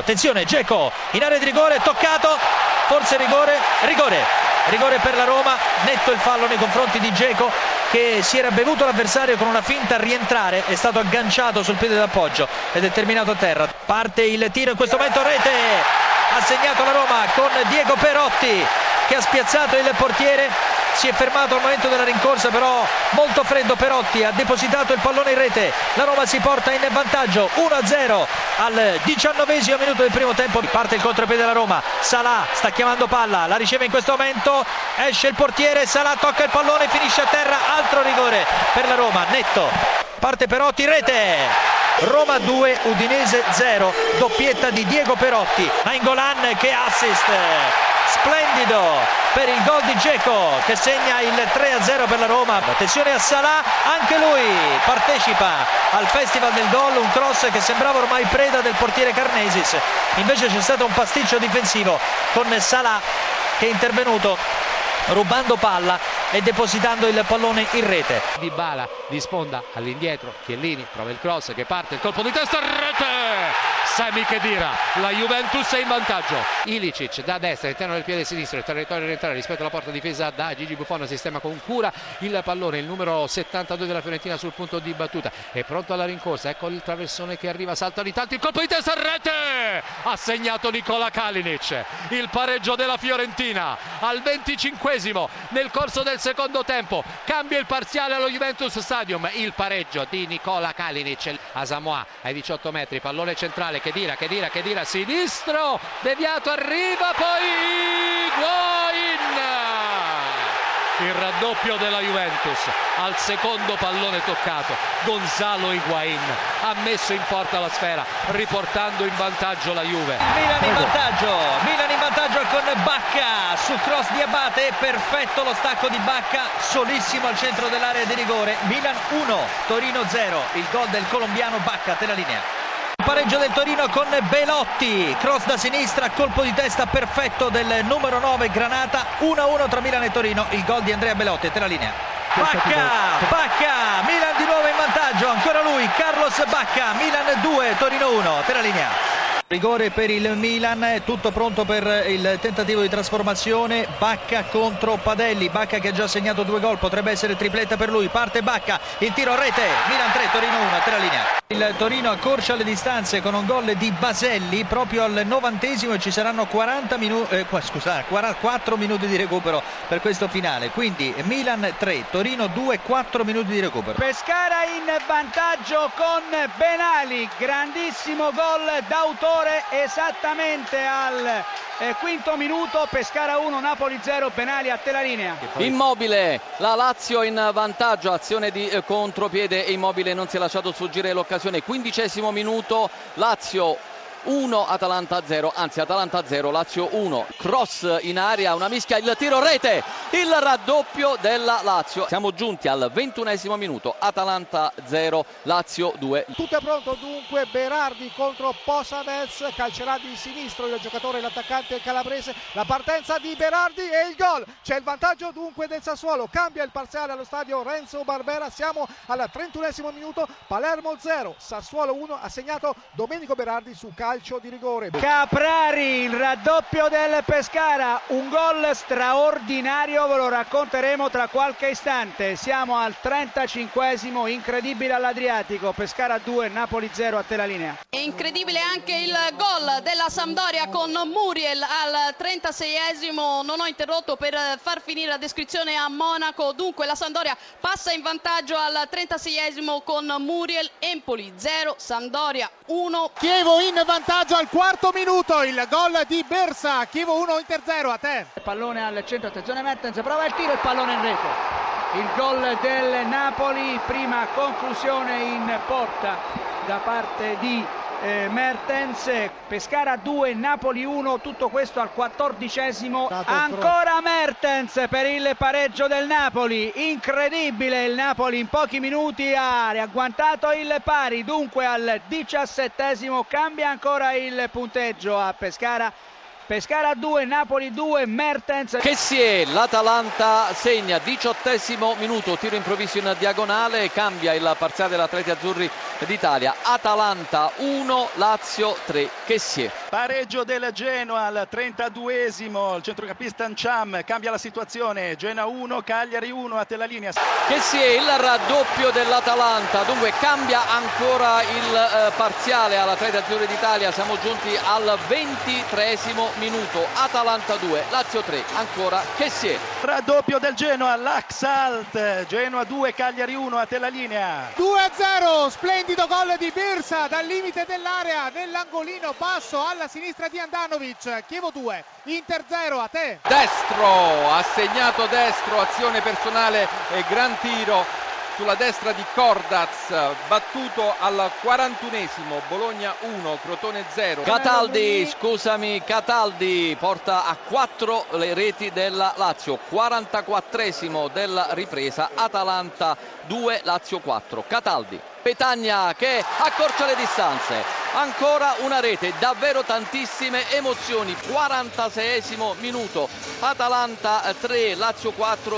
attenzione Geco in area di rigore, toccato, forse rigore, rigore. Rigore per la Roma, netto il fallo nei confronti di Geco che si era bevuto l'avversario con una finta a rientrare, è stato agganciato sul piede d'appoggio ed è terminato a terra. Parte il tiro in questo momento, rete, ha segnato la Roma con Diego Perotti che ha spiazzato il portiere si è fermato al momento della rincorsa però molto freddo Perotti ha depositato il pallone in rete. La Roma si porta in vantaggio. 1-0 al diciannovesimo minuto del primo tempo. Parte il contropiede della Roma. Salà sta chiamando palla. La riceve in questo momento. Esce il portiere. Salà tocca il pallone. Finisce a terra. Altro rigore per la Roma. Netto. Parte Perotti in rete. Roma 2, Udinese 0, doppietta di Diego Perotti, Nainggolan che assist, splendido per il gol di Geco che segna il 3-0 per la Roma, attenzione a Salah, anche lui partecipa al Festival del Gol, un cross che sembrava ormai preda del portiere Carnesis, invece c'è stato un pasticcio difensivo con Salah che è intervenuto rubando palla e depositando il pallone in rete. Di Bala di sponda all'indietro, Chiellini prova il cross che parte, il colpo di testa, rete! Sami Khedira, la Juventus è in vantaggio. Ilicic da destra, all'interno del piede sinistro, il territorio orientale rispetto alla porta difesa da Gigi Buffon, sistema con cura il pallone, il numero 72 della Fiorentina sul punto di battuta, è pronto alla rincorsa, ecco il traversone che arriva, salta di tanti, il colpo di testa, rete! Ha segnato Nicola Kalinic, il pareggio della Fiorentina al 25 nel corso del secondo tempo, cambia il parziale allo Juventus Stadium, il pareggio di Nicola Kalinic, Asamoah ai 18 metri, pallone centrale che dira, che dira, che dira, sinistro, deviato, arriva poi Guain! Il raddoppio della Juventus al secondo pallone toccato. Gonzalo Higuain ha messo in porta la sfera, riportando in vantaggio la Juve. Milan in vantaggio, Milan in vantaggio con Bacca su cross di Abate, perfetto lo stacco di Bacca, solissimo al centro dell'area di rigore. Milan 1, Torino 0, il gol del colombiano Bacca, te la linea. Pareggio del Torino con Belotti, cross da sinistra, colpo di testa perfetto del numero 9 Granata, 1-1 tra Milan e Torino, il gol di Andrea Belotti, te la linea. Bacca, Bacca, Milan di nuovo in vantaggio, ancora lui, Carlos Bacca, Milan 2, Torino 1, te la linea. Rigore per il Milan, tutto pronto per il tentativo di trasformazione. Bacca contro Padelli. Bacca che ha già segnato due gol, potrebbe essere tripletta per lui. Parte Bacca, il tiro a rete. Milan 3, Torino 1, te la linea. Il Torino accorcia le distanze con un gol di Baselli proprio al novantesimo e ci saranno 40 minuti, eh, scusate, 44 minuti di recupero per questo finale. Quindi Milan 3, Torino 2, 4 minuti di recupero. Pescara in vantaggio con Benali, grandissimo gol d'autore rigore esattamente al eh, quinto minuto, Pescara 1, Napoli 0, penali a te la linea. Immobile, la Lazio in vantaggio, azione di eh, contropiede, Immobile non si è lasciato sfuggire l'occasione, quindicesimo minuto, Lazio 1 Atalanta 0 anzi Atalanta 0 Lazio 1 cross in aria una mischia il tiro rete il raddoppio della Lazio. Siamo giunti al ventunesimo minuto Atalanta 0 Lazio 2 tutto è pronto dunque Berardi contro Posades calcerà di sinistro il giocatore l'attaccante calabrese. La partenza di Berardi e il gol. C'è il vantaggio dunque del Sassuolo. Cambia il parziale allo stadio Renzo Barbera. Siamo al trentunesimo minuto Palermo 0 Sassuolo 1 ha segnato Domenico Berardi su calcio calcio di rigore. Caprari, il raddoppio del Pescara, un gol straordinario, ve lo racconteremo tra qualche istante. Siamo al 35esimo, incredibile all'Adriatico, Pescara 2, Napoli 0 a te la linea. È incredibile anche il gol della Sampdoria con Muriel al 36esimo, non ho interrotto per far finire la descrizione a Monaco, dunque la Sampdoria passa in vantaggio al 36esimo con Muriel, Empoli 0, Sampdoria 1. Chievo in vantaggio vantaggio al quarto minuto il gol di Bersa. Chievo 1 Inter 0 a te. Pallone al centro attenzione Mertens prova il tiro e pallone in rete. Il gol del Napoli prima conclusione in porta da parte di eh, Mertens, Pescara 2, Napoli 1, tutto questo al quattordicesimo. Ancora Mertens per il pareggio del Napoli, incredibile il Napoli in pochi minuti ha riagguantato il pari, dunque al diciassettesimo cambia ancora il punteggio a Pescara. Pescara 2, Napoli 2, Mertens. Che si è, l'Atalanta segna, diciottesimo minuto, tiro improvviso in diagonale, cambia il parziale dell'Atleti Azzurri d'Italia. Atalanta 1, Lazio 3, Chessier. Pareggio del Genoa al 32esimo, il centrocampista Ncham cambia la situazione, Genoa 1, Cagliari 1, a te la linea. Chessier, il raddoppio dell'Atalanta, dunque cambia ancora il eh, parziale alla 3 azione d'Italia, siamo giunti al 23esimo minuto, Atalanta 2, Lazio 3, ancora Chessier. Raddoppio del Genoa, l'Axalt, Genoa 2, Cagliari 1, a te la linea. 2-0, splendido gol di Birsa dal limite dell'area nell'angolino basso alla sinistra di Andanovic. Chievo 2, Inter 0, a te. Destro, ha segnato destro, azione personale e gran tiro sulla destra di Cordaz, battuto al 41esimo, Bologna 1, Crotone 0. Cataldi, scusami, Cataldi porta a 4 le reti della Lazio, 44esimo della ripresa, Atalanta 2, Lazio 4. Cataldi. Petagna che accorcia le distanze, ancora una rete, davvero tantissime emozioni, 46esimo minuto, Atalanta 3, Lazio 4.